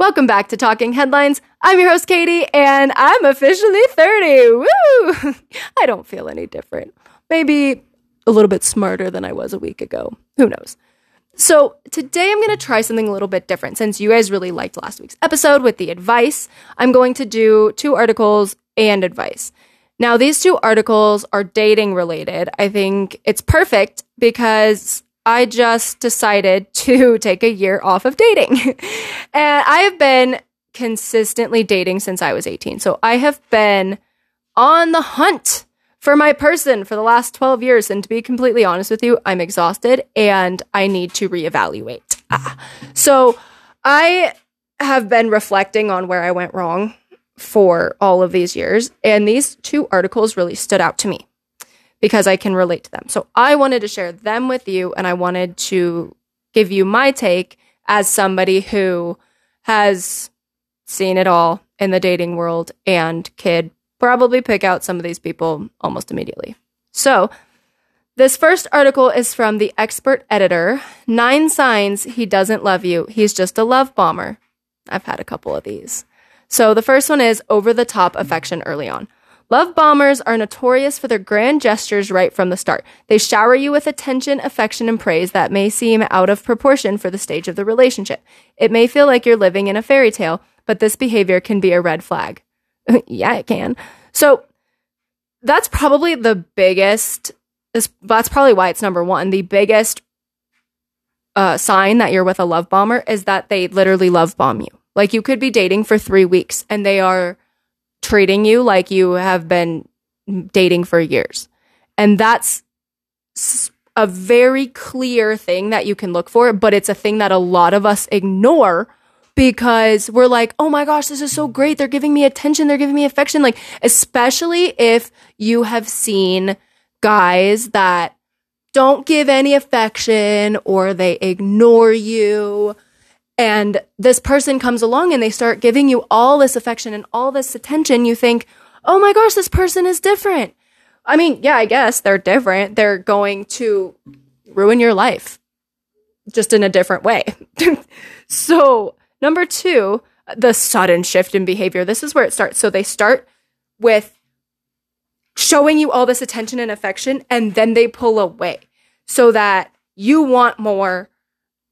Welcome back to Talking Headlines. I'm your host, Katy, and I'm officially 30. Woo! I don't feel any different. Maybe a little bit smarter than I was a week ago. Who knows? So, today I'm going to try something a little bit different. Since you guys really liked last week's episode with the advice, I'm going to do two articles and advice. Now, these two articles are dating related. I think it's perfect because I just decided to take a year off of dating. and I have been consistently dating since I was 18. So I have been on the hunt for my person for the last 12 years. And to be completely honest with you, I'm exhausted and I need to reevaluate. Ah. So I have been reflecting on where I went wrong for all of these years. And these two articles really stood out to me because I can relate to them. So I wanted to share them with you and I wanted to give you my take as somebody who has seen it all in the dating world and could probably pick out some of these people almost immediately. So, this first article is from the expert editor Nine Signs He Doesn't Love You. He's just a love bomber. I've had a couple of these. So, the first one is over the top affection early on. Love bombers are notorious for their grand gestures right from the start. They shower you with attention, affection, and praise that may seem out of proportion for the stage of the relationship. It may feel like you're living in a fairy tale, but this behavior can be a red flag. yeah, it can. So that's probably the biggest. That's probably why it's number one. The biggest uh, sign that you're with a love bomber is that they literally love bomb you. Like you could be dating for three weeks and they are treating you like you have been dating for years. And that's a very clear thing that you can look for, but it's a thing that a lot of us ignore because we're like, oh my gosh, this is so great. They're giving me attention. They're giving me affection. Like, especially if you have seen guys that don't give any affection or they ignore you and this person comes along and they start giving you all this affection and all this attention, you think, oh my gosh, this person is different. I mean, yeah, I guess they're different. They're going to ruin your life just in a different way. so, number two, the sudden shift in behavior. This is where it starts. So, they start with showing you all this attention and affection, and then they pull away so that you want more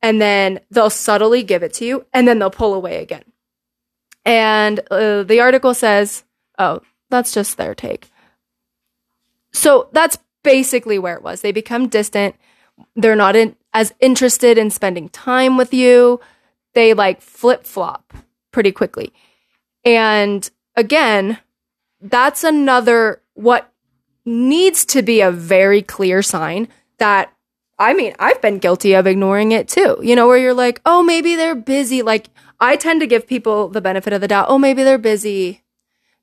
and then they'll subtly give it to you and then they'll pull away again. And uh, the article says, oh, that's just their take. So that's basically where it was. They become distant. They're not in, as interested in spending time with you. They like flip flop pretty quickly. And again, that's another what needs to be a very clear sign that I mean, I've been guilty of ignoring it too. You know, where you're like, oh, maybe they're busy. Like, I tend to give people the benefit of the doubt. Oh, maybe they're busy.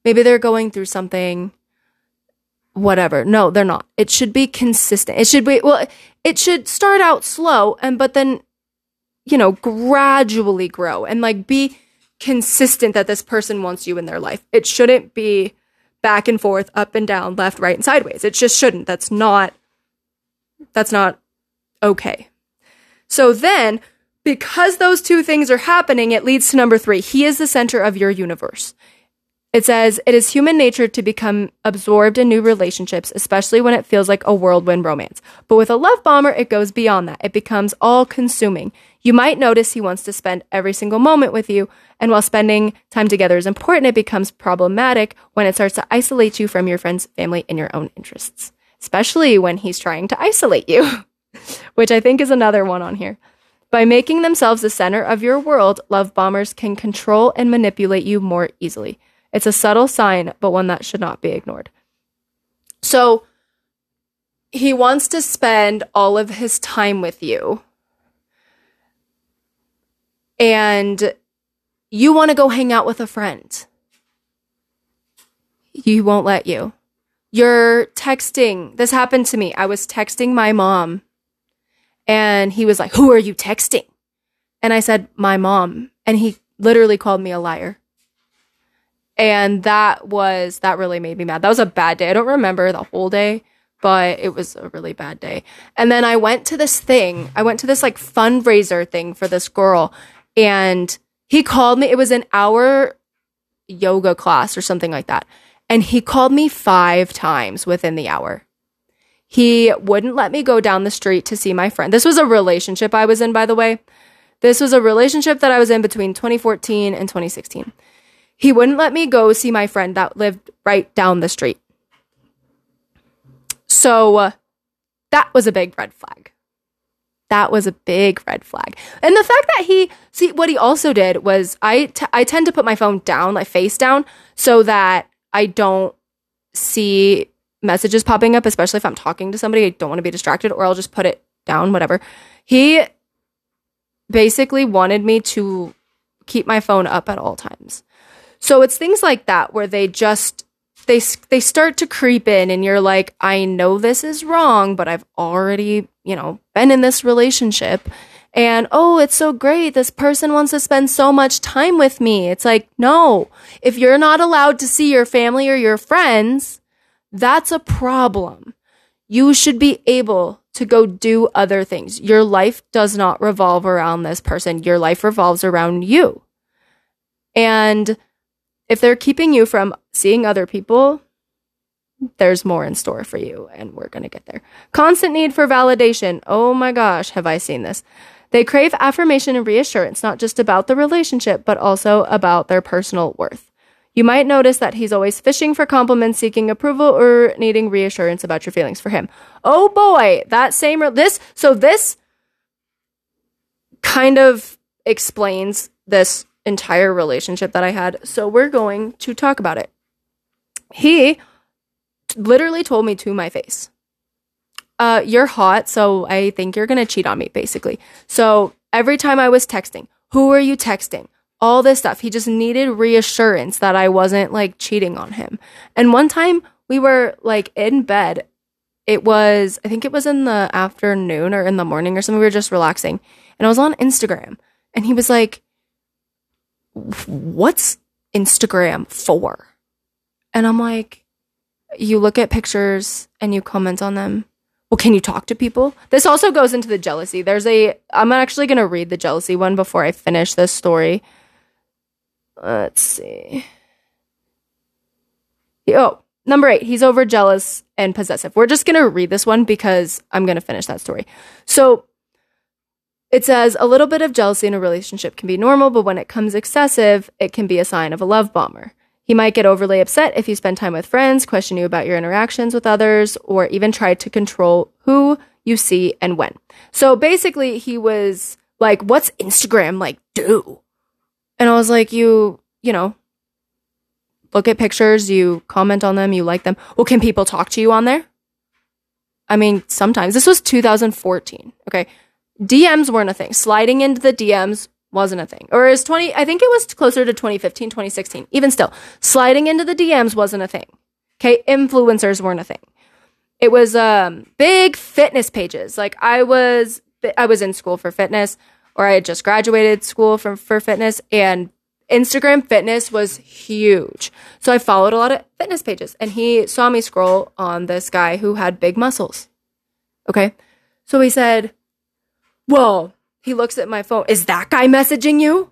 Maybe they're going through something. Whatever. No, they're not. It should be consistent. It should be, well, it should start out slow and, but then, you know, gradually grow and like be consistent that this person wants you in their life. It shouldn't be back and forth, up and down, left, right, and sideways. It just shouldn't. That's not, that's not okay. So then, because those two things are happening, it leads to number three. He is the center of your universe. It says, it is human nature to become absorbed in new relationships, especially when it feels like a whirlwind romance. But with a love bomber, it goes beyond that. It becomes all consuming. You might notice he wants to spend every single moment with you, and while spending time together is important, it becomes problematic when it starts to isolate you from your friends, family, and your own interests, especially when he's trying to isolate you. which I think is another one on here. By making themselves the center of your world, love bombers can control and manipulate you more easily. It's a subtle sign, but one that should not be ignored. So, he wants to spend all of his time with you. And you want to go hang out with a friend. He won't let you. You're texting. This happened to me. I was texting my mom and he was like, Who are you texting? And I said, My mom. And he literally called me a liar. And that was, that really made me mad. That was a bad day. I don't remember the whole day, but it was a really bad day. And then I went to this thing, I went to this like fundraiser thing for this girl, and He called me, it was an hour yoga class or something like that. And he called me five times within the hour. He wouldn't let me go down the street to see my friend. This was a relationship I was in, by the way. This was a relationship that I was in between 2014 and 2016. He wouldn't let me go see my friend that lived right down the street. So uh, that was a big red flag. That was a big red flag. And the fact that he, see, what he also did was I, t- I tend to put my phone down, like face down, so that I don't see messages popping up, especially if I'm talking to somebody. I don't want to be distracted, or I'll just put it down, whatever. He basically wanted me to keep my phone up at all times. So it's things like that where they just they they start to creep in and you're like, I know this is wrong, but I've already, you know, been in this relationship and oh, it's so great. This person wants to spend so much time with me. It's like, no. If you're not allowed to see your family or your friends, that's a problem. You should be able to go do other things. Your life does not revolve around this person. Your life revolves around you. And if they're keeping you from seeing other people, there's more in store for you, and we're going to get there. Constant need for validation. Oh my gosh, have I seen this? They crave affirmation and reassurance, not just about the relationship, but also about their personal worth. You might notice that he's always fishing for compliments, seeking approval, or needing reassurance about your feelings for him. Oh boy, that same, this, so this kind of explains this entire relationship that I had. So we're going to talk about it. He literally told me to my face, uh, you're hot, so I think you're gonna cheat on me, basically. So every time I was texting, who are you texting? All this stuff. He just needed reassurance that I wasn't like cheating on him. And one time we were like in bed. It was, I think it was in the afternoon or in the morning or something. We were just relaxing. And I was on Instagram and he was like, What's Instagram for? And I'm like, You look at pictures and you comment on them. Well, can you talk to people? This also goes into the jealousy. There's a, I'm actually going to read the jealousy one before I finish this story Let's see. Oh, number eight, he's over jealous and possessive. We're just going to read this one because I'm going to finish that story. So it says a little bit of jealousy in a relationship can be normal, but when it comes excessive, it can be a sign of a love bomber. He might get overly upset if you spend time with friends, question you about your interactions with others, or even try to control who you see and when. So basically, he was like, What's Instagram like do? And I was like, you, you know, look at pictures, you comment on them, you like them. Well, can people talk to you on there? I mean, sometimes. This was 2014. Okay. DMs weren't a thing. Sliding into the DMs wasn't a thing. Or is 20, I think it was closer to 2015, 2016. Even still, sliding into the DMs wasn't a thing. Okay. Influencers weren't a thing. It was um, big fitness pages. Like I was, I was in school for fitness or I had just graduated school from for fitness and Instagram fitness was huge. So I followed a lot of fitness pages and he saw me scroll on this guy who had big muscles. Okay. So he said, Whoa, he looks at my phone. Is that guy messaging you?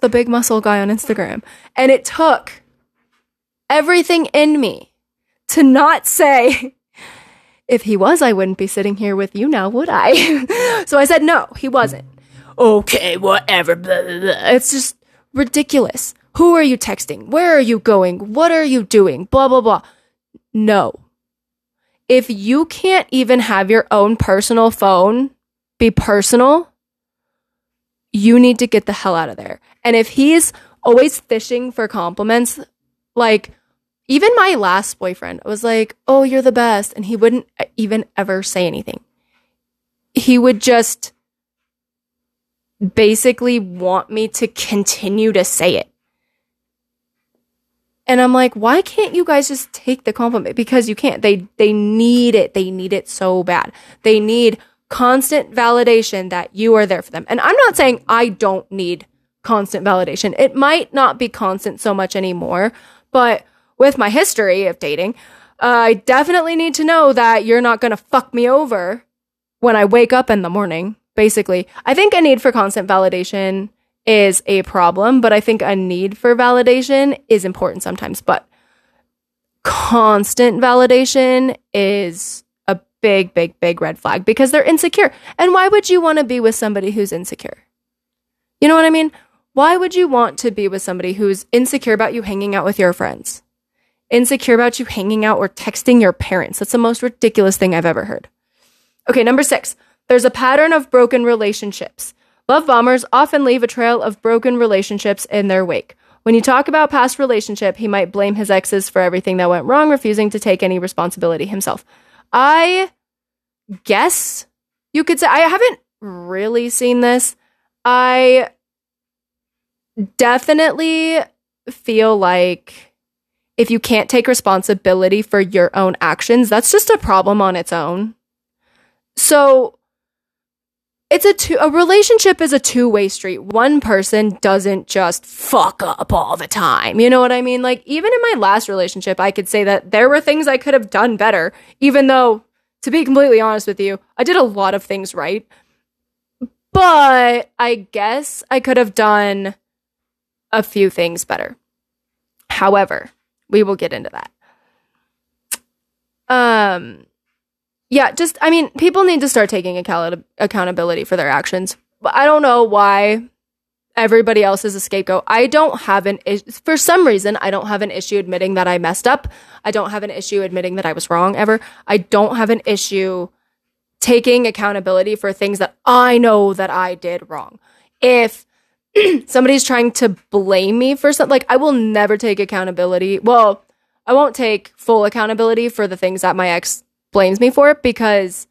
the big muscle guy on Instagram. And it took everything in me to not say, if he was, I wouldn't be sitting here with you now, would I? so I said, no, he wasn't okay, whatever. Blah, blah, blah. It's just ridiculous. Who are you texting? Where are you going? What are you doing? Blah, blah, blah. No. If you can't even have your own personal phone be personal, you need to get the hell out of there. And if he's always fishing for compliments, like even my last boyfriend was like, Oh, you're the best. And he wouldn't even ever say anything. He would just basically want me to continue to say it. And I'm like, why can't you guys just take the compliment? Because you can't. They they need it. They need it so bad. They need constant validation that you are there for them. And I'm not saying I don't need constant validation. It might not be constant so much anymore, but with my history of dating, uh, I definitely need to know that you're not going to fuck me over when I wake up in the morning basically. I think a need for constant validation is a problem, but I think a need for validation is important sometimes. But constant validation is a big, big, big red flag because they're insecure. And why would you want to be with somebody who's insecure? You know what I mean? Why would you want to be with somebody who's insecure about you hanging out with your friends? Insecure about you hanging out or texting your parents? That's the most ridiculous thing I've ever heard. Okay, number six, there's a pattern of broken relationships. Love bombers often leave a trail of broken relationships in their wake. When you talk about past relationship, he might blame his exes for everything that went wrong, refusing to take any responsibility himself. I guess you could say I haven't really seen this. I definitely feel like if you can't take responsibility for your own actions, that's just a problem on its own. So it's a two a relationship is a two-way street. One person doesn't just fuck up all the time. You know what I mean? Like even in my last relationship, I could say that there were things I could have done better, even though to be completely honest with you, I did a lot of things right. But I guess I could have done a few things better. However, we will get into that. Um, yeah, just, I mean, people need to start taking account- accountability for their actions. But I don't know why everybody else is a scapegoat. I don't have an issue, for some reason, I don't have an issue admitting that I messed up. I don't have an issue admitting that I was wrong ever. I don't have an issue taking accountability for things that I know that I did wrong. If somebody's trying to blame me for something, like I will never take accountability. Well, I won't take full accountability for the things that my ex blames me for it because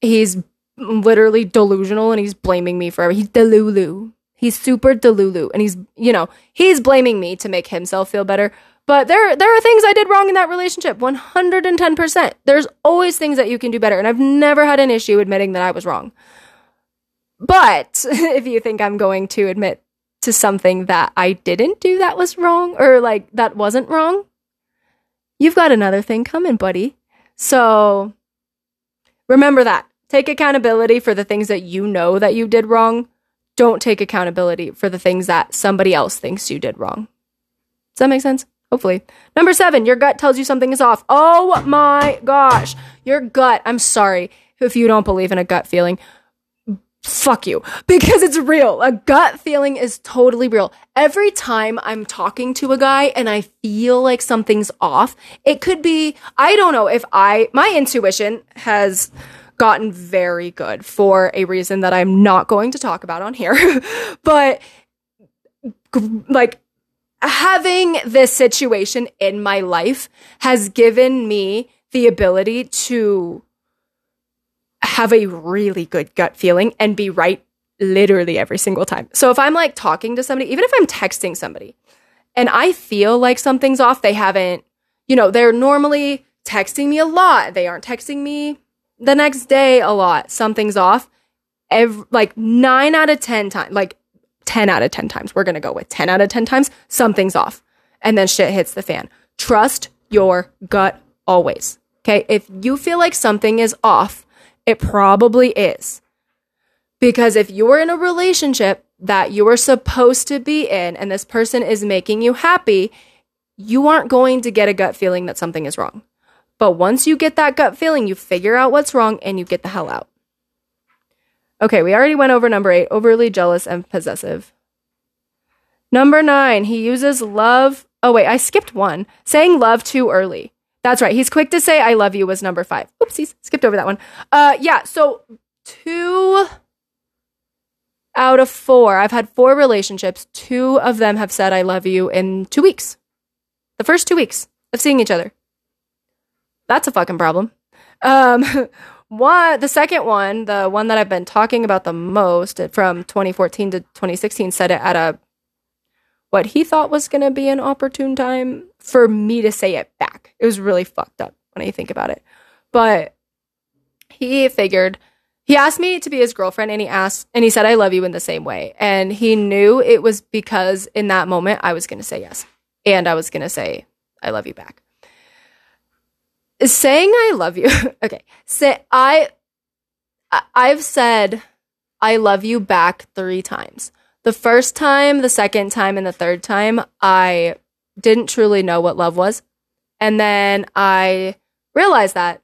he's literally delusional and he's blaming me for he's delulu. He's super delulu and he's, you know, he's blaming me to make himself feel better. But there there are things I did wrong in that relationship. 110%. There's always things that you can do better and I've never had an issue admitting that I was wrong. But if you think I'm going to admit to something that I didn't do that was wrong or like that wasn't wrong, you've got another thing coming, buddy. So remember that. Take accountability for the things that you know that you did wrong. Don't take accountability for the things that somebody else thinks you did wrong. Does that make sense? Hopefully. Number seven, your gut tells you something is off. Oh my gosh. Your gut, I'm sorry if you don't believe in a gut feeling fuck you because it's real. A gut feeling is totally real. Every time I'm talking to a guy and I feel like something's off, it could be, I don't know if I, my intuition has gotten very good for a reason that I'm not going to talk about on here, but like having this situation in my life has given me the ability to have a really good gut feeling and be right literally every single time. So if I'm like talking to somebody, even if I'm texting somebody and I feel like something's off, they haven't, you know, they're normally texting me a lot. They aren't texting me the next day a lot. Something's off. Every, like nine out of 10 times, like 10 out of 10 times, we're going to go with 10 out of 10 times, something's off. And then shit hits the fan. Trust your gut always. Okay. If you feel like something is off, it probably is. Because if you're in a relationship that you are supposed to be in and this person is making you happy, you aren't going to get a gut feeling that something is wrong. But once you get that gut feeling, you figure out what's wrong and you get the hell out. Okay, we already went over number eight overly jealous and possessive. Number nine, he uses love. Oh, wait, I skipped one. Saying love too early. That's right. He's quick to say I love you was number five. Oopsies, skipped over that one. Uh yeah, so two out of four, I've had four relationships. Two of them have said I love you in two weeks. The first two weeks of seeing each other. That's a fucking problem. Um one the second one, the one that I've been talking about the most from 2014 to 2016 said it at a what he thought was going to be an opportune time for me to say it back. It was really fucked up when I think about it. But he figured he asked me to be his girlfriend and he asked and he said I love you in the same way. And he knew it was because in that moment I was going to say yes. And I was going to say I love you back. Saying I love you. okay. Say I I've said I love you back 3 times. The first time, the second time, and the third time, I didn't truly know what love was. And then I realized that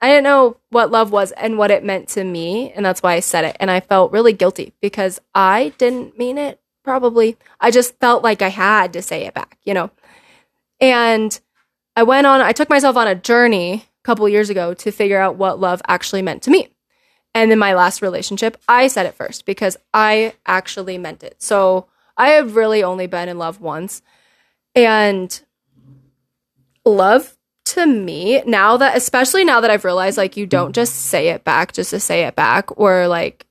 I didn't know what love was and what it meant to me. And that's why I said it. And I felt really guilty because I didn't mean it, probably. I just felt like I had to say it back, you know? And I went on, I took myself on a journey a couple years ago to figure out what love actually meant to me. And in my last relationship, I said it first because I actually meant it. So I have really only been in love once. And love to me, now that, especially now that I've realized, like, you don't just say it back just to say it back or like,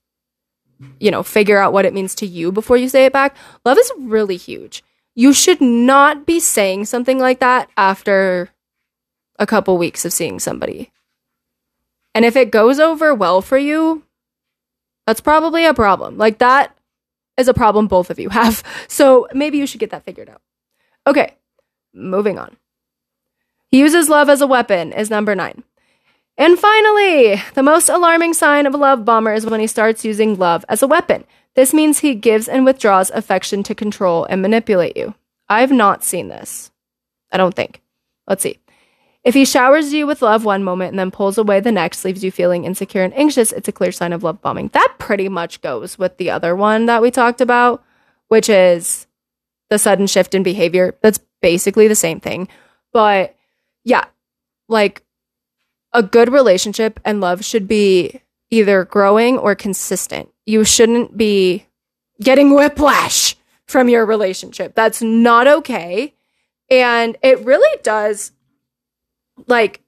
you know, figure out what it means to you before you say it back. Love is really huge. You should not be saying something like that after a couple weeks of seeing somebody. And if it goes over well for you, that's probably a problem. Like, that is a problem both of you have. So maybe you should get that figured out. Okay, moving on. He uses love as a weapon, is number nine. And finally, the most alarming sign of a love bomber is when he starts using love as a weapon. This means he gives and withdraws affection to control and manipulate you. I've not seen this. I don't think. Let's see. If he showers you with love one moment and then pulls away the next, leaves you feeling insecure and anxious, it's a clear sign of love bombing. That pretty much goes with the other one that we talked about, which is the sudden shift in behavior. That's basically the same thing. But yeah, like a good relationship and love should be either growing or consistent. You shouldn't be getting whiplash from your relationship. That's not okay. And it really does like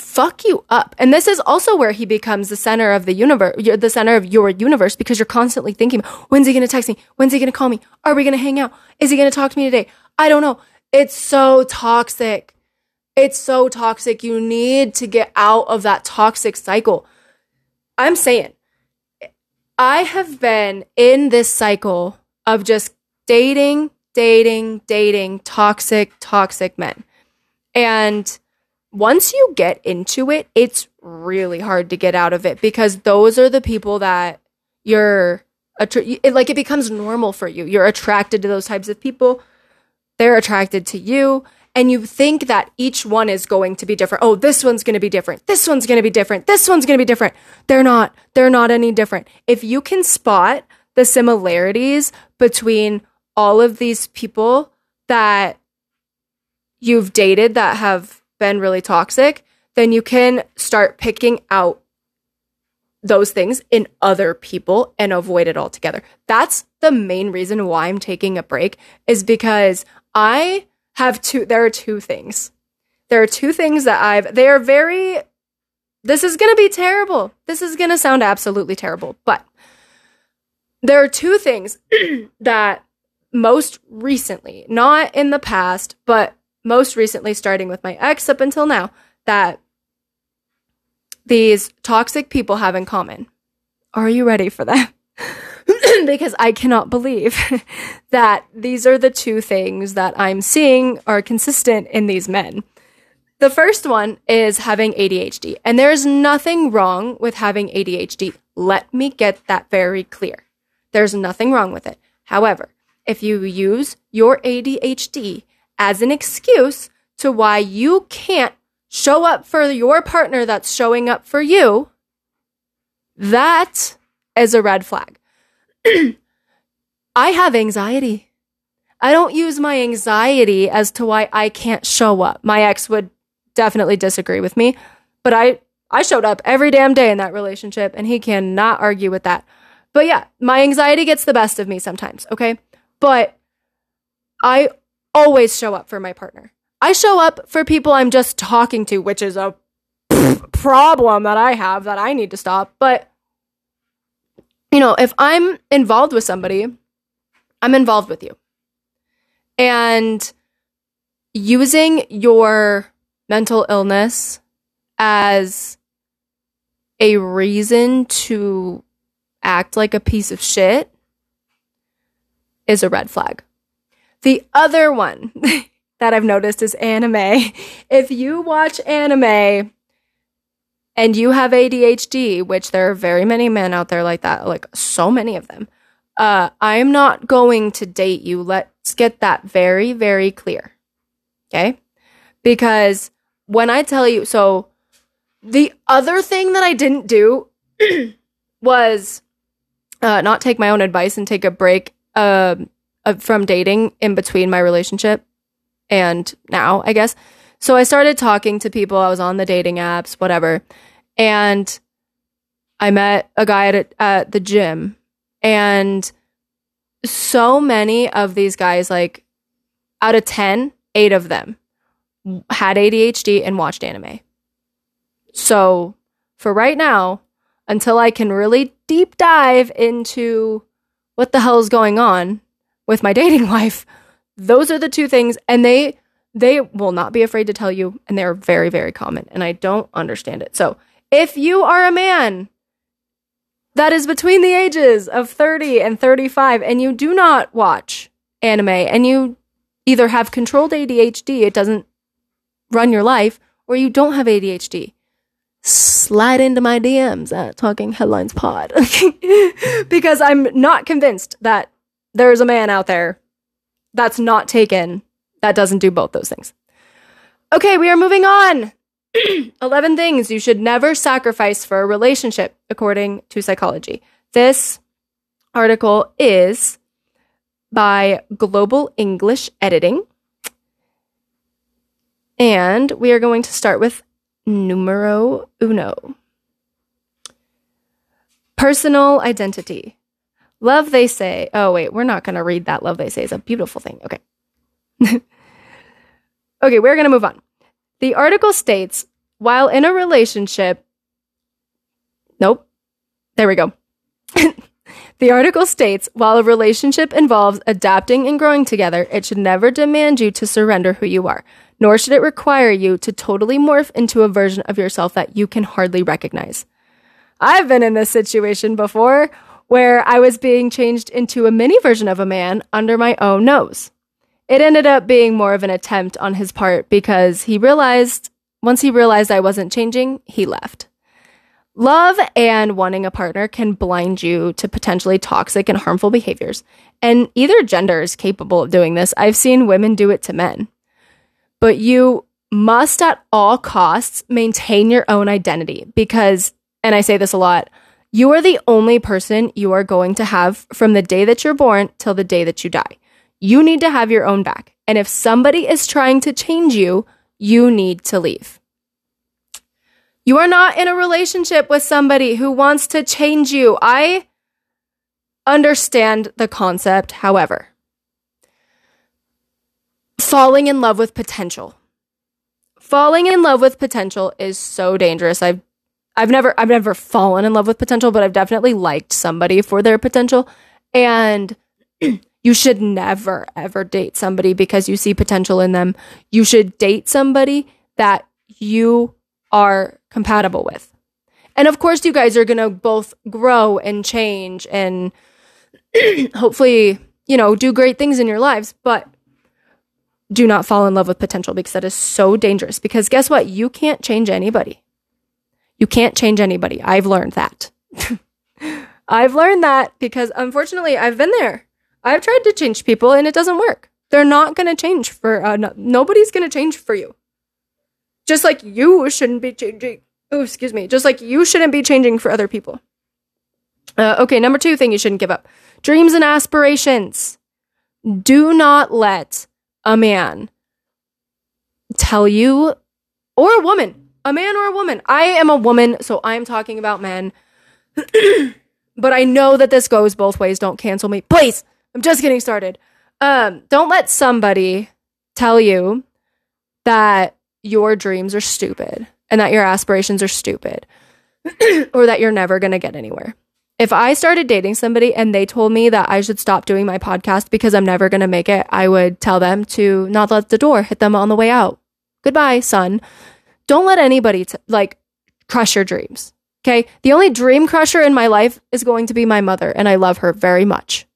fuck you up. And this is also where he becomes the center of the universe, the center of your universe because you're constantly thinking, when's he going to text me? When's he going to call me? Are we going to hang out? Is he going to talk to me today? I don't know. It's so toxic. It's so toxic. You need to get out of that toxic cycle. I'm saying, I have been in this cycle of just dating, dating, dating toxic, toxic men. And once you get into it, it's really hard to get out of it because those are the people that you're it, like it becomes normal for you. You're attracted to those types of people they're attracted to you and you think that each one is going to be different. Oh, this one's going to be different. This one's going to be different. This one's going to be different. They're not. They're not any different. If you can spot the similarities between all of these people that you've dated that have been really toxic, then you can start picking out those things in other people and avoid it altogether. That's the main reason why I'm taking a break is because I have two, there are two things. There are two things that I've, they are very, this is going to be terrible. This is going to sound absolutely terrible, but there are two things that most recently, not in the past, but most recently, starting with my ex up until now, that these toxic people have in common. Are you ready for that? because I cannot believe that these are the two things that I'm seeing are consistent in these men. The first one is having ADHD, and there's nothing wrong with having ADHD. Let me get that very clear. There's nothing wrong with it. However, if you use your ADHD as an excuse to why you can't show up for your partner that's showing up for you, that is a red flag. I have anxiety. I don't use my anxiety as to why I can't show up. My ex would definitely disagree with me, but I I showed up every damn day in that relationship and he cannot argue with that. But yeah, my anxiety gets the best of me sometimes, okay? But I always show up for my partner. I show up for people I'm just talking to, which is a problem that I have that I need to stop. But you know, if I'm involved with somebody, I'm involved with you. And using your mental illness as a reason to act like a piece of shit is a red flag. The other one that I've noticed is anime. If you watch anime, and you have ADHD, which there are very many men out there like that, like so many of them, uh, I'm not going to date you. Let's get that very, very clear. Okay. Because when I tell you, so the other thing that I didn't do was uh, not take my own advice and take a break uh, from dating in between my relationship and now, I guess. So I started talking to people. I was on the dating apps, whatever. And I met a guy at, at the gym. And so many of these guys, like out of 10, eight of them had ADHD and watched anime. So for right now, until I can really deep dive into what the hell is going on with my dating life, those are the two things. And they they will not be afraid to tell you, and they're very, very common. And I don't understand it. So if you are a man that is between the ages of 30 and 35, and you do not watch anime, and you either have controlled ADHD, it doesn't run your life, or you don't have ADHD, slide into my DMs at Talking Headlines Pod. because I'm not convinced that there's a man out there that's not taken that doesn't do both those things. Okay, we are moving on. 11 things you should never sacrifice for a relationship, according to psychology. This article is by Global English Editing. And we are going to start with numero uno personal identity. Love, they say. Oh, wait, we're not going to read that. Love, they say is a beautiful thing. Okay. okay, we're going to move on. The article states while in a relationship, nope, there we go. the article states while a relationship involves adapting and growing together, it should never demand you to surrender who you are, nor should it require you to totally morph into a version of yourself that you can hardly recognize. I've been in this situation before where I was being changed into a mini version of a man under my own nose. It ended up being more of an attempt on his part because he realized, once he realized I wasn't changing, he left. Love and wanting a partner can blind you to potentially toxic and harmful behaviors, and either gender is capable of doing this. I've seen women do it to men. But you must at all costs maintain your own identity because, and I say this a lot, you are the only person you are going to have from the day that you're born till the day that you die. You need to have your own back. And if somebody is trying to change you, you need to leave. You are not in a relationship with somebody who wants to change you. I understand the concept, however. Falling in love with potential. Falling in love with potential is so dangerous. I've I've never I've never fallen in love with potential, but I've definitely liked somebody for their potential. And you should never ever date somebody because you see potential in them. You should date somebody that you are compatible with. And of course, you guys are going to both grow and change and hopefully, you know, do great things in your lives, but do not fall in love with potential because that is so dangerous. Because guess what? You can't change anybody. You can't change anybody. I've learned that. I've learned that because unfortunately I've been there. I've tried to change people and it doesn't work. They're not going to change for, uh, no, nobody's going to change for you. Just like you shouldn't be changing. Oh, excuse me. Just like you shouldn't be changing for other people. Uh, okay, number two thing you shouldn't give up dreams and aspirations. Do not let a man tell you, or a woman, a man or a woman. I am a woman, so I'm talking about men. but I know that this goes both ways. Don't cancel me. Please. I'm just getting started. Um, don't let somebody tell you that your dreams are stupid and that your aspirations are stupid or that you're never going to get anywhere. If I started dating somebody and they told me that I should stop doing my podcast because I'm never going to make it, I would tell them to not let the door hit them on the way out. Goodbye, son. Don't let anybody t- like crush your dreams. Okay. The only dream crusher in my life is going to be my mother, and I love her very much.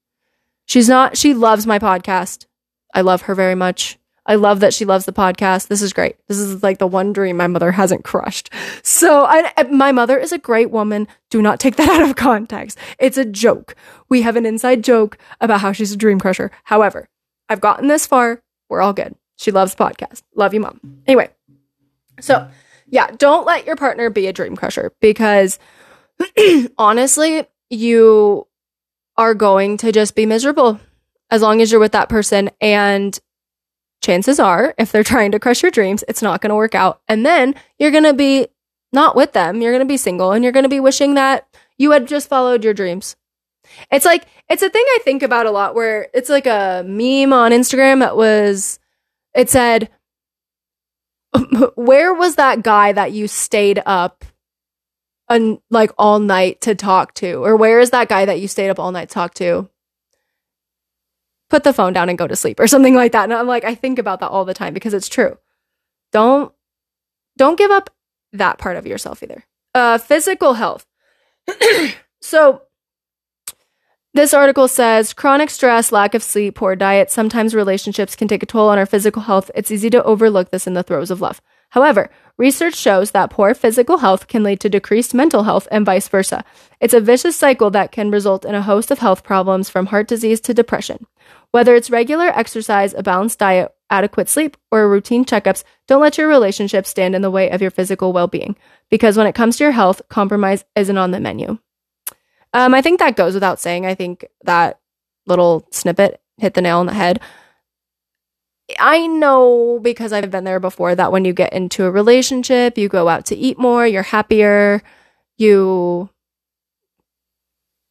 She's not, she loves my podcast. I love her very much. I love that she loves the podcast. This is great. This is like the one dream my mother hasn't crushed. So I, my mother is a great woman. Do not take that out of context. It's a joke. We have an inside joke about how she's a dream crusher. However, I've gotten this far. We're all good. She loves podcast. Love you, mom. Anyway, so yeah, don't let your partner be a dream crusher because honestly, you are going to just be miserable as long as you're with that person. And chances are, if they're trying to crush your dreams, it's not going to work out. And then you're going to be not with them. You're going to be single and you're going to be wishing that you had just followed your dreams. It's like, it's a thing I think about a lot where it's like a meme on Instagram that was, it said, where was that guy that you stayed up and like all night to talk to? Or where is that guy that you stayed up all night to talk to? Put the phone down and go to sleep or something like that. And I'm like, I think about that all the time because it's true. Don't don't give up that part of yourself either. Uh physical health. so this article says chronic stress, lack of sleep, poor diet, sometimes relationships can take a toll on our physical health. It's easy to overlook this in the throes of love. However, research shows that poor physical health can lead to decreased mental health and vice versa. It's a vicious cycle that can result in a host of health problems from heart disease to depression. Whether it's regular exercise, a balanced diet, adequate sleep, or routine checkups, don't let your relationship stand in the way of your physical well being. Because when it comes to your health, compromise isn't on the menu. Um, I think that goes without saying. I think that little snippet hit the nail on the head. I know because I've been there before that when you get into a relationship, you go out to eat more, you're happier, you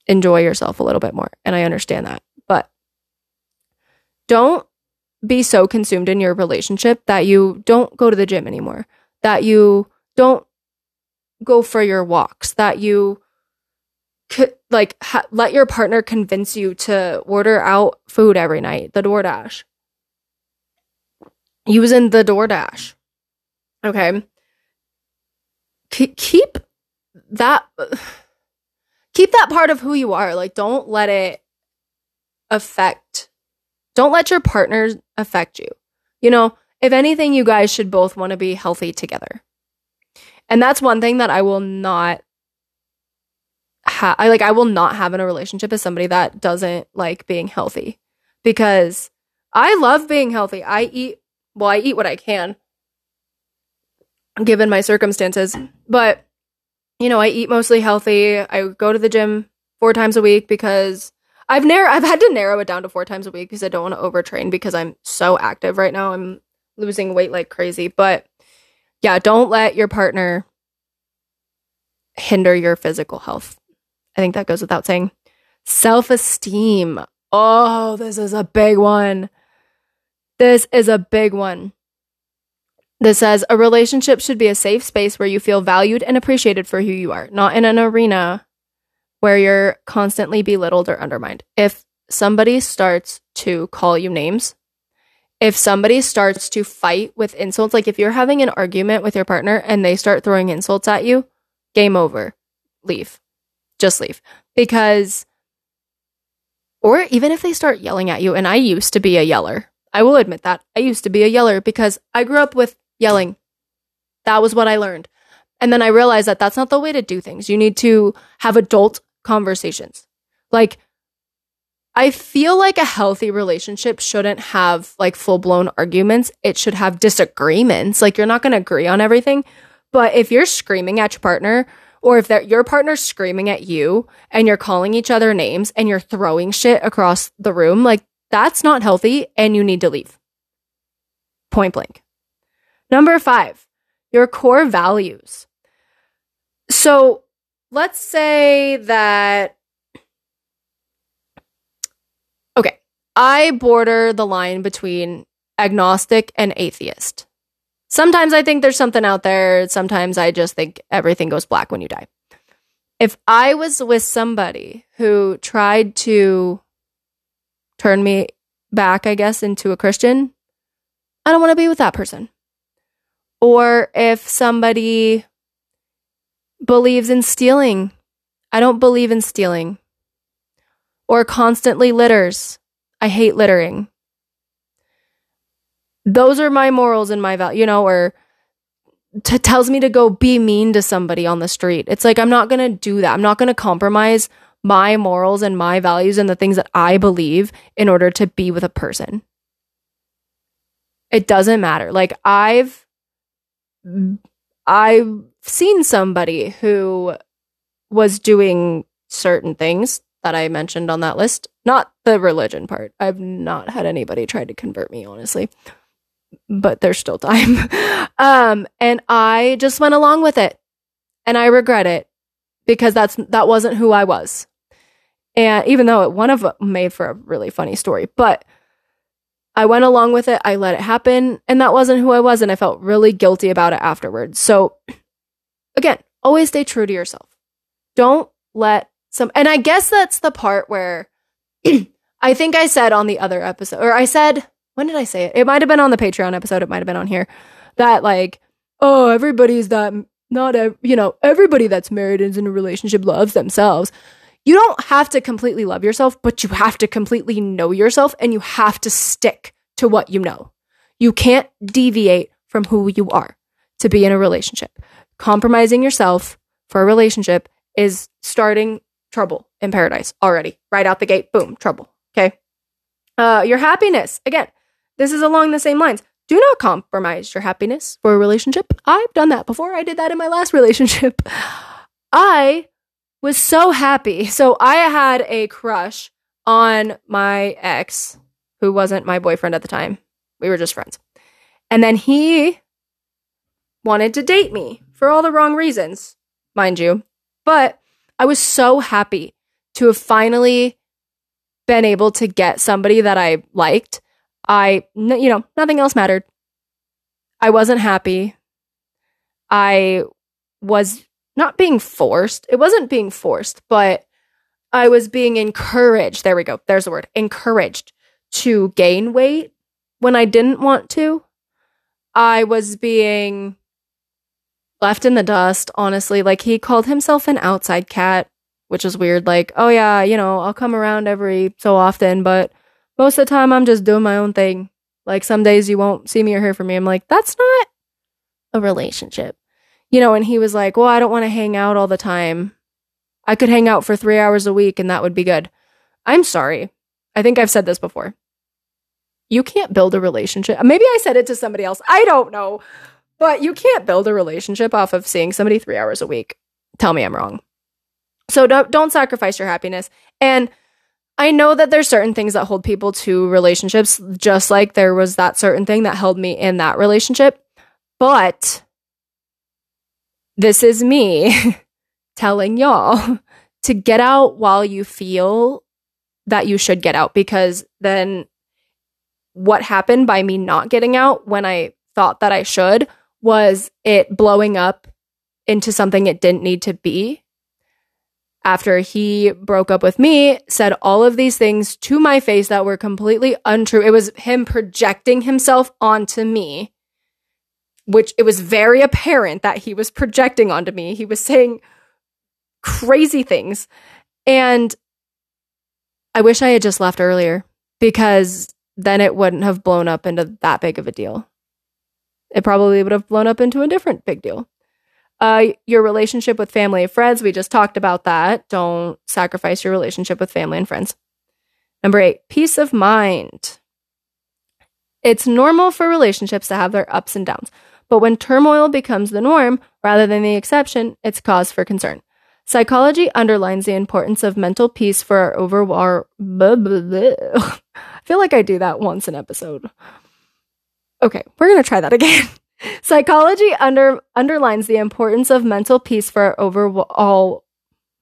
enjoy yourself a little bit more. And I understand that. But don't be so consumed in your relationship that you don't go to the gym anymore, that you don't go for your walks, that you like ha- let your partner convince you to order out food every night, the DoorDash. Using the DoorDash. Okay. K- keep that keep that part of who you are. Like don't let it affect don't let your partner affect you. You know, if anything you guys should both want to be healthy together. And that's one thing that I will not ha- I like I will not have in a relationship is somebody that doesn't like being healthy because I love being healthy. I eat well, I eat what I can given my circumstances, but you know, I eat mostly healthy. I go to the gym four times a week because I've narrow I've had to narrow it down to four times a week because I don't want to overtrain because I'm so active right now. I'm losing weight like crazy. But yeah, don't let your partner hinder your physical health. I think that goes without saying. Self esteem. Oh, this is a big one. This is a big one. This says a relationship should be a safe space where you feel valued and appreciated for who you are, not in an arena where you're constantly belittled or undermined. If somebody starts to call you names, if somebody starts to fight with insults, like if you're having an argument with your partner and they start throwing insults at you, game over. Leave just leave because or even if they start yelling at you and I used to be a yeller. I will admit that. I used to be a yeller because I grew up with yelling. That was what I learned. And then I realized that that's not the way to do things. You need to have adult conversations. Like I feel like a healthy relationship shouldn't have like full blown arguments. It should have disagreements. Like you're not going to agree on everything. But if you're screaming at your partner or if your partner's screaming at you and you're calling each other names and you're throwing shit across the room, like that's not healthy and you need to leave. Point blank. Number five, your core values. So let's say that, okay, I border the line between agnostic and atheist. Sometimes I think there's something out there. Sometimes I just think everything goes black when you die. If I was with somebody who tried to turn me back, I guess, into a Christian, I don't want to be with that person. Or if somebody believes in stealing, I don't believe in stealing. Or constantly litters. I hate littering. Those are my morals and my value, you know, or t- tells me to go be mean to somebody on the street. It's like, I'm not going to do that. I'm not going to compromise my morals and my values and the things that I believe in order to be with a person. It doesn't matter. Like, I've, I've seen somebody who was doing certain things that I mentioned on that list, not the religion part. I've not had anybody try to convert me, honestly but there's still time. um, and I just went along with it and I regret it because that's, that wasn't who I was. And even though it, one of made for a really funny story, but I went along with it. I let it happen and that wasn't who I was. And I felt really guilty about it afterwards. So again, always stay true to yourself. Don't let some, and I guess that's the part where I think I said on the other episode, or I said, when did I say it? It might have been on the Patreon episode. It might have been on here. That like, oh, everybody's that not a, you know, everybody that's married and is in a relationship loves themselves. You don't have to completely love yourself, but you have to completely know yourself and you have to stick to what you know. You can't deviate from who you are to be in a relationship. Compromising yourself for a relationship is starting trouble in paradise already. Right out the gate, boom, trouble. Okay. Uh, your happiness. Again, this is along the same lines. Do not compromise your happiness for a relationship. I've done that before. I did that in my last relationship. I was so happy. So I had a crush on my ex, who wasn't my boyfriend at the time. We were just friends. And then he wanted to date me for all the wrong reasons, mind you. But I was so happy to have finally been able to get somebody that I liked I, you know, nothing else mattered. I wasn't happy. I was not being forced. It wasn't being forced, but I was being encouraged. There we go. There's the word encouraged to gain weight when I didn't want to. I was being left in the dust, honestly. Like he called himself an outside cat, which is weird. Like, oh yeah, you know, I'll come around every so often, but most of the time I'm just doing my own thing. Like some days you won't see me or hear from me. I'm like, that's not a relationship. You know, and he was like, well, I don't want to hang out all the time. I could hang out for three hours a week and that would be good. I'm sorry. I think I've said this before. You can't build a relationship. Maybe I said it to somebody else. I don't know. But you can't build a relationship off of seeing somebody three hours a week. Tell me I'm wrong. So don't, don't sacrifice your happiness. And I know that there's certain things that hold people to relationships, just like there was that certain thing that held me in that relationship. But this is me telling y'all to get out while you feel that you should get out because then what happened by me not getting out when I thought that I should was it blowing up into something it didn't need to be after he broke up with me, said all of these things to my face that were completely untrue. It was him projecting himself onto me, which it was very apparent that he was projecting onto me. He was saying crazy things. And I wish I had just left earlier because then it wouldn't have blown up into that big of a deal. It probably would have blown up into a different big deal. Uh, your relationship with family and friends, we just talked about that. Don't sacrifice your relationship with family and friends. Number eight, peace of mind. It's normal for relationships to have their ups and downs, but when turmoil becomes the norm rather than the exception, it's cause for concern. Psychology underlines the importance of mental peace for our overall. I feel like I do that once an episode. Okay, we're going to try that again. Psychology under underlines the importance of mental peace for overall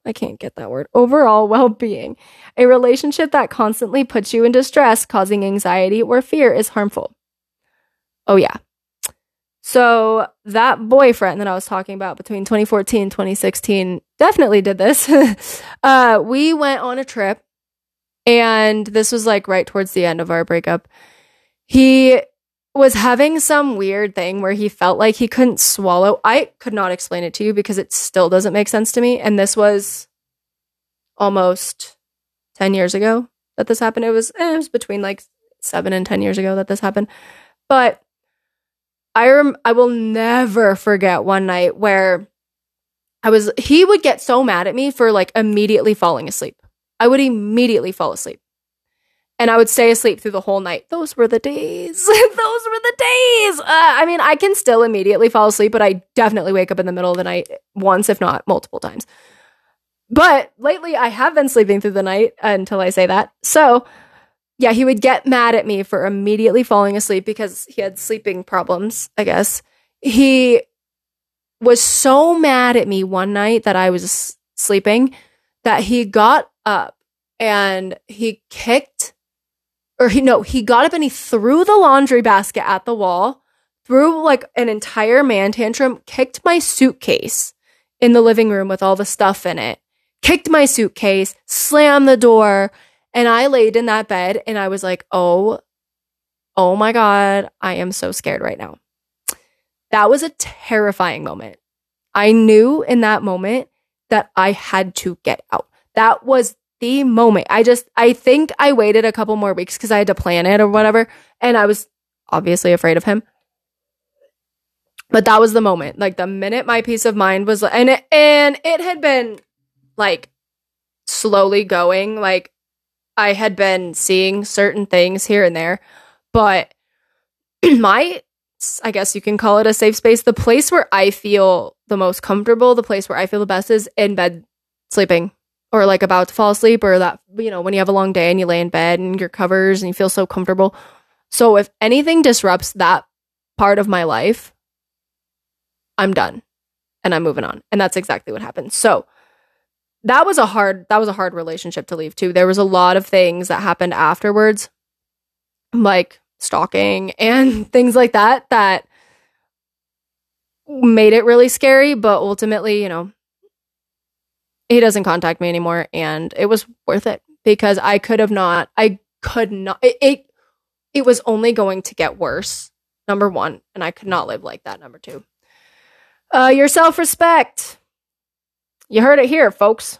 I can't get that word. Overall well-being. A relationship that constantly puts you in distress, causing anxiety or fear is harmful. Oh yeah. So that boyfriend that I was talking about between 2014 and 2016 definitely did this. uh, we went on a trip and this was like right towards the end of our breakup. He was having some weird thing where he felt like he couldn't swallow. I could not explain it to you because it still doesn't make sense to me. And this was almost 10 years ago that this happened. It was, eh, it was between like seven and 10 years ago that this happened. But I rem- I will never forget one night where I was he would get so mad at me for like immediately falling asleep. I would immediately fall asleep. And I would stay asleep through the whole night. Those were the days. Those were the days. Uh, I mean, I can still immediately fall asleep, but I definitely wake up in the middle of the night once, if not multiple times. But lately, I have been sleeping through the night until I say that. So, yeah, he would get mad at me for immediately falling asleep because he had sleeping problems, I guess. He was so mad at me one night that I was sleeping that he got up and he kicked or he no, he got up and he threw the laundry basket at the wall, threw like an entire man tantrum, kicked my suitcase in the living room with all the stuff in it, kicked my suitcase, slammed the door, and I laid in that bed and I was like, "Oh, oh my god, I am so scared right now." That was a terrifying moment. I knew in that moment that I had to get out. That was the moment. I just, I think I waited a couple more weeks because I had to plan it or whatever. And I was obviously afraid of him. But that was the moment. Like the minute my peace of mind was, and it, and it had been like slowly going. Like I had been seeing certain things here and there, but my, I guess you can call it a safe space. The place where I feel the most comfortable, the place where I feel the best is in bed sleeping or like about to fall asleep or that you know when you have a long day and you lay in bed and your covers and you feel so comfortable. So if anything disrupts that part of my life i'm done and i'm moving on. And that's exactly what happened. So that was a hard that was a hard relationship to leave too. There was a lot of things that happened afterwards like stalking and things like that that made it really scary. But ultimately you know he doesn't contact me anymore and it was worth it because I could have not I could not it, it it was only going to get worse number 1 and I could not live like that number 2 uh your self-respect. You heard it here folks.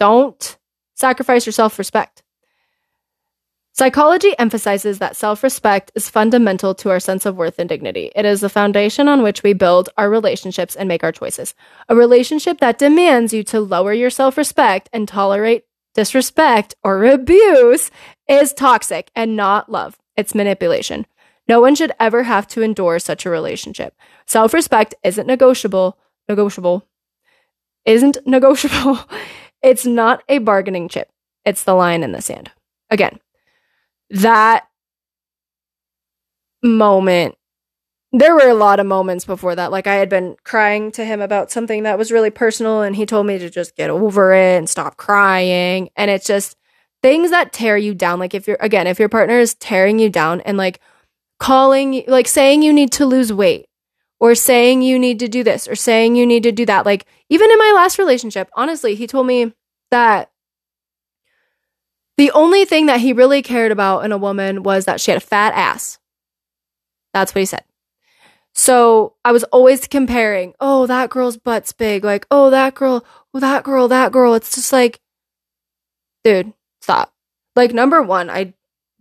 Don't sacrifice your self-respect Psychology emphasizes that self respect is fundamental to our sense of worth and dignity. It is the foundation on which we build our relationships and make our choices. A relationship that demands you to lower your self respect and tolerate disrespect or abuse is toxic and not love. It's manipulation. No one should ever have to endure such a relationship. Self respect isn't negotiable, negotiable, isn't negotiable. it's not a bargaining chip. It's the line in the sand. Again, that moment there were a lot of moments before that. Like i had been crying to him about something that was really personal and he told me to just get over it and stop crying. And it's just things that tear you down. Like if you're again if your partner is tearing you down and like calling like saying you need to lose weight or saying you need to do this or saying you need to do that like even in my last relationship honestly he told me that the only thing that he really cared about in a woman was that she had a fat ass. That's what he said. So I was always comparing, oh, that girl's butt's big. Like, oh, that girl, oh, that girl, that girl. It's just like, dude, stop. Like, number one, I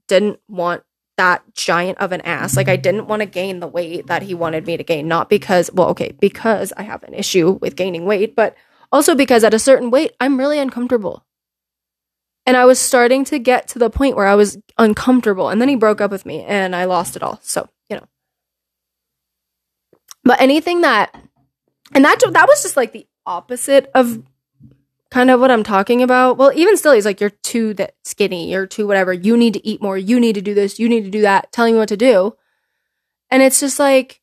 didn't want that giant of an ass. Like, I didn't want to gain the weight that he wanted me to gain. Not because, well, okay, because I have an issue with gaining weight, but also because at a certain weight, I'm really uncomfortable. And I was starting to get to the point where I was uncomfortable. And then he broke up with me and I lost it all. So, you know. But anything that and that that was just like the opposite of kind of what I'm talking about. Well, even still, he's like, You're too that skinny, you're too whatever. You need to eat more, you need to do this, you need to do that, telling me what to do. And it's just like,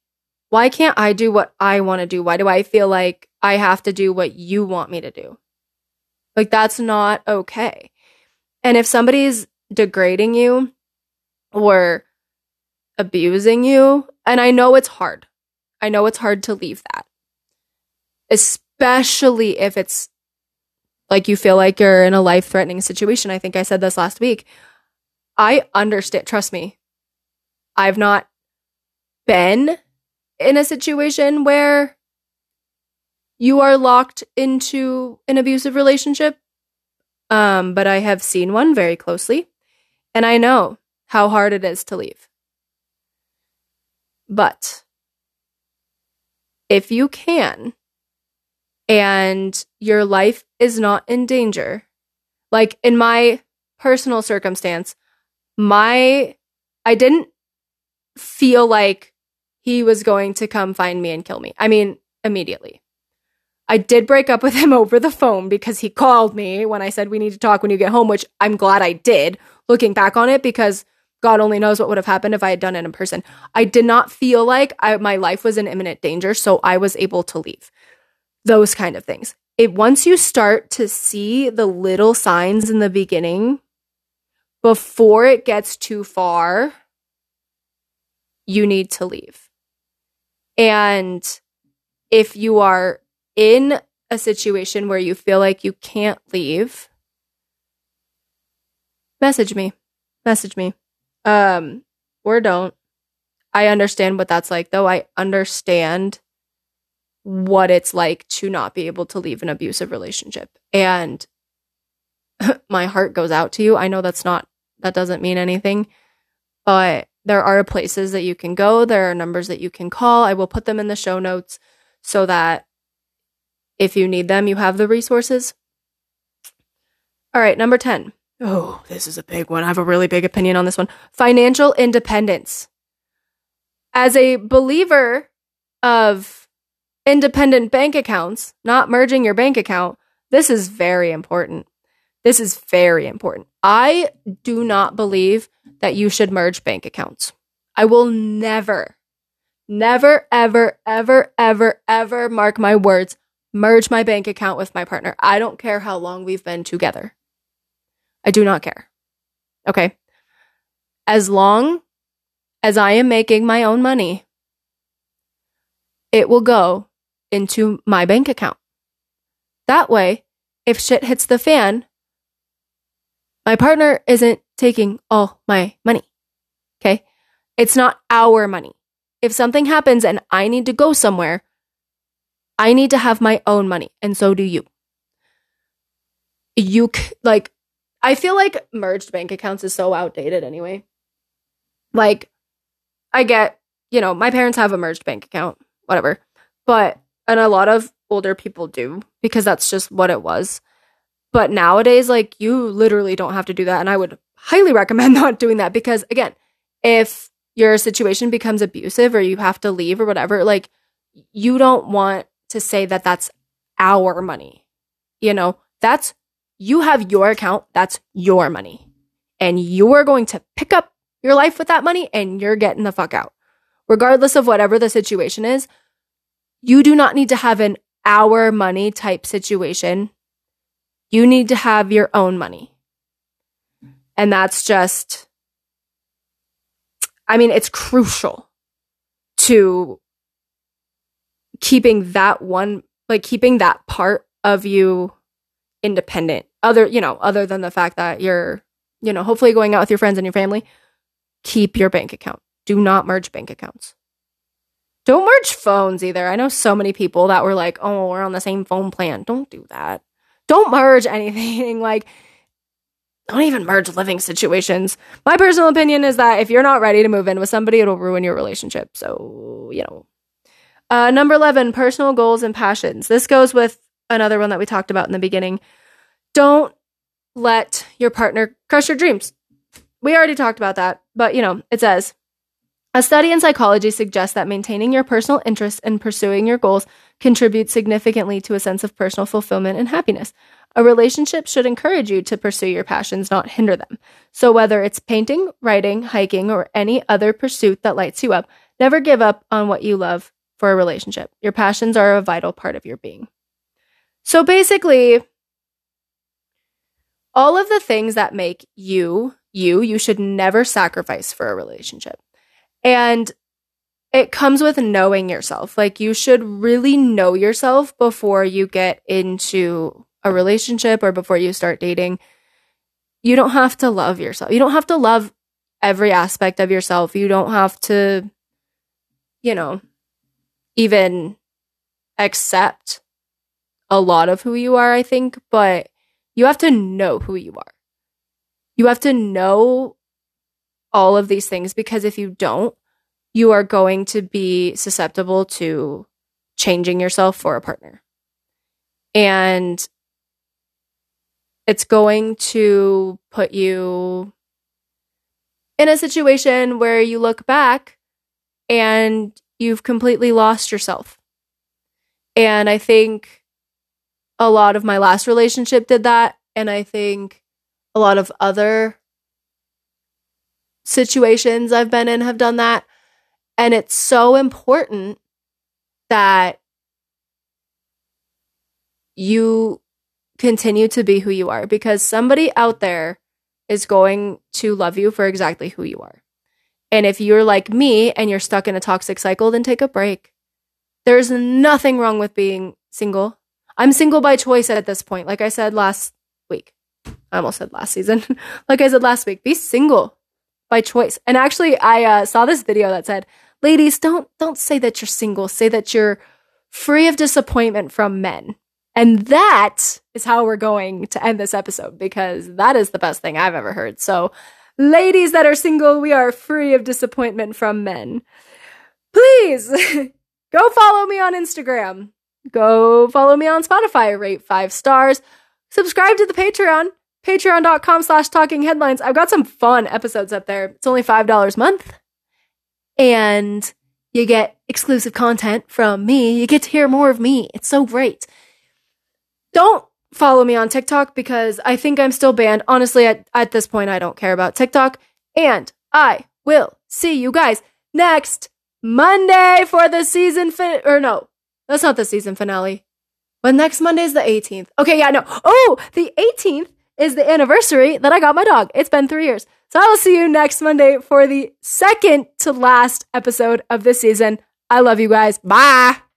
why can't I do what I want to do? Why do I feel like I have to do what you want me to do? Like that's not okay. And if somebody's degrading you or abusing you, and I know it's hard, I know it's hard to leave that, especially if it's like you feel like you're in a life threatening situation. I think I said this last week. I understand, trust me, I've not been in a situation where you are locked into an abusive relationship um, but I have seen one very closely, and I know how hard it is to leave. But if you can, and your life is not in danger, like in my personal circumstance, my I didn't feel like he was going to come find me and kill me. I mean, immediately. I did break up with him over the phone because he called me when I said we need to talk when you get home, which I'm glad I did looking back on it because God only knows what would have happened if I had done it in person. I did not feel like I, my life was in imminent danger, so I was able to leave. Those kind of things. It once you start to see the little signs in the beginning before it gets too far, you need to leave. And if you are in a situation where you feel like you can't leave, message me. Message me. Um, or don't. I understand what that's like, though. I understand what it's like to not be able to leave an abusive relationship. And my heart goes out to you. I know that's not, that doesn't mean anything, but there are places that you can go. There are numbers that you can call. I will put them in the show notes so that if you need them, you have the resources. All right, number 10. Oh, this is a big one. I have a really big opinion on this one. Financial independence. As a believer of independent bank accounts, not merging your bank account, this is very important. This is very important. I do not believe that you should merge bank accounts. I will never, never, ever, ever, ever, ever mark my words merge my bank account with my partner. I don't care how long we've been together. I do not care. Okay. As long as I am making my own money, it will go into my bank account. That way, if shit hits the fan, my partner isn't taking all my money. Okay. It's not our money. If something happens and I need to go somewhere, I need to have my own money, and so do you. You like, I feel like merged bank accounts is so outdated anyway. Like, I get, you know, my parents have a merged bank account, whatever, but, and a lot of older people do because that's just what it was. But nowadays, like, you literally don't have to do that. And I would highly recommend not doing that because, again, if your situation becomes abusive or you have to leave or whatever, like, you don't want to say that that's our money. You know, that's you have your account, that's your money. And you're going to pick up your life with that money and you're getting the fuck out. Regardless of whatever the situation is, you do not need to have an our money type situation. You need to have your own money. And that's just, I mean, it's crucial to keeping that one, like keeping that part of you independent. Other, you know, other than the fact that you're, you know, hopefully going out with your friends and your family, keep your bank account. Do not merge bank accounts. Don't merge phones either. I know so many people that were like, oh, we're on the same phone plan. Don't do that. Don't merge anything. like, don't even merge living situations. My personal opinion is that if you're not ready to move in with somebody, it'll ruin your relationship. So, you know, uh, number 11, personal goals and passions. This goes with another one that we talked about in the beginning. Don't let your partner crush your dreams. We already talked about that, but you know, it says a study in psychology suggests that maintaining your personal interests and pursuing your goals contributes significantly to a sense of personal fulfillment and happiness. A relationship should encourage you to pursue your passions, not hinder them. So, whether it's painting, writing, hiking, or any other pursuit that lights you up, never give up on what you love for a relationship. Your passions are a vital part of your being. So basically, all of the things that make you you, you should never sacrifice for a relationship. And it comes with knowing yourself. Like you should really know yourself before you get into a relationship or before you start dating. You don't have to love yourself. You don't have to love every aspect of yourself. You don't have to, you know, even accept a lot of who you are, I think, but you have to know who you are. You have to know all of these things because if you don't, you are going to be susceptible to changing yourself for a partner. And it's going to put you in a situation where you look back and you've completely lost yourself. And I think a lot of my last relationship did that. And I think a lot of other situations I've been in have done that. And it's so important that you continue to be who you are because somebody out there is going to love you for exactly who you are. And if you're like me and you're stuck in a toxic cycle, then take a break. There's nothing wrong with being single. I'm single by choice at this point. Like I said last week. I almost said last season. like I said last week, be single by choice. And actually, I uh, saw this video that said, "Ladies, don't don't say that you're single. Say that you're free of disappointment from men." And that is how we're going to end this episode because that is the best thing I've ever heard. So, ladies that are single, we are free of disappointment from men. Please go follow me on Instagram. Go follow me on Spotify, rate five stars. Subscribe to the Patreon, patreon.com slash talking headlines. I've got some fun episodes up there. It's only $5 a month. And you get exclusive content from me. You get to hear more of me. It's so great. Don't follow me on TikTok because I think I'm still banned. Honestly, at, at this point, I don't care about TikTok. And I will see you guys next Monday for the season fin- or no, that's not the season finale. But next Monday is the 18th. Okay, yeah, no. Oh, the 18th is the anniversary that I got my dog. It's been three years. So I will see you next Monday for the second to last episode of this season. I love you guys. Bye.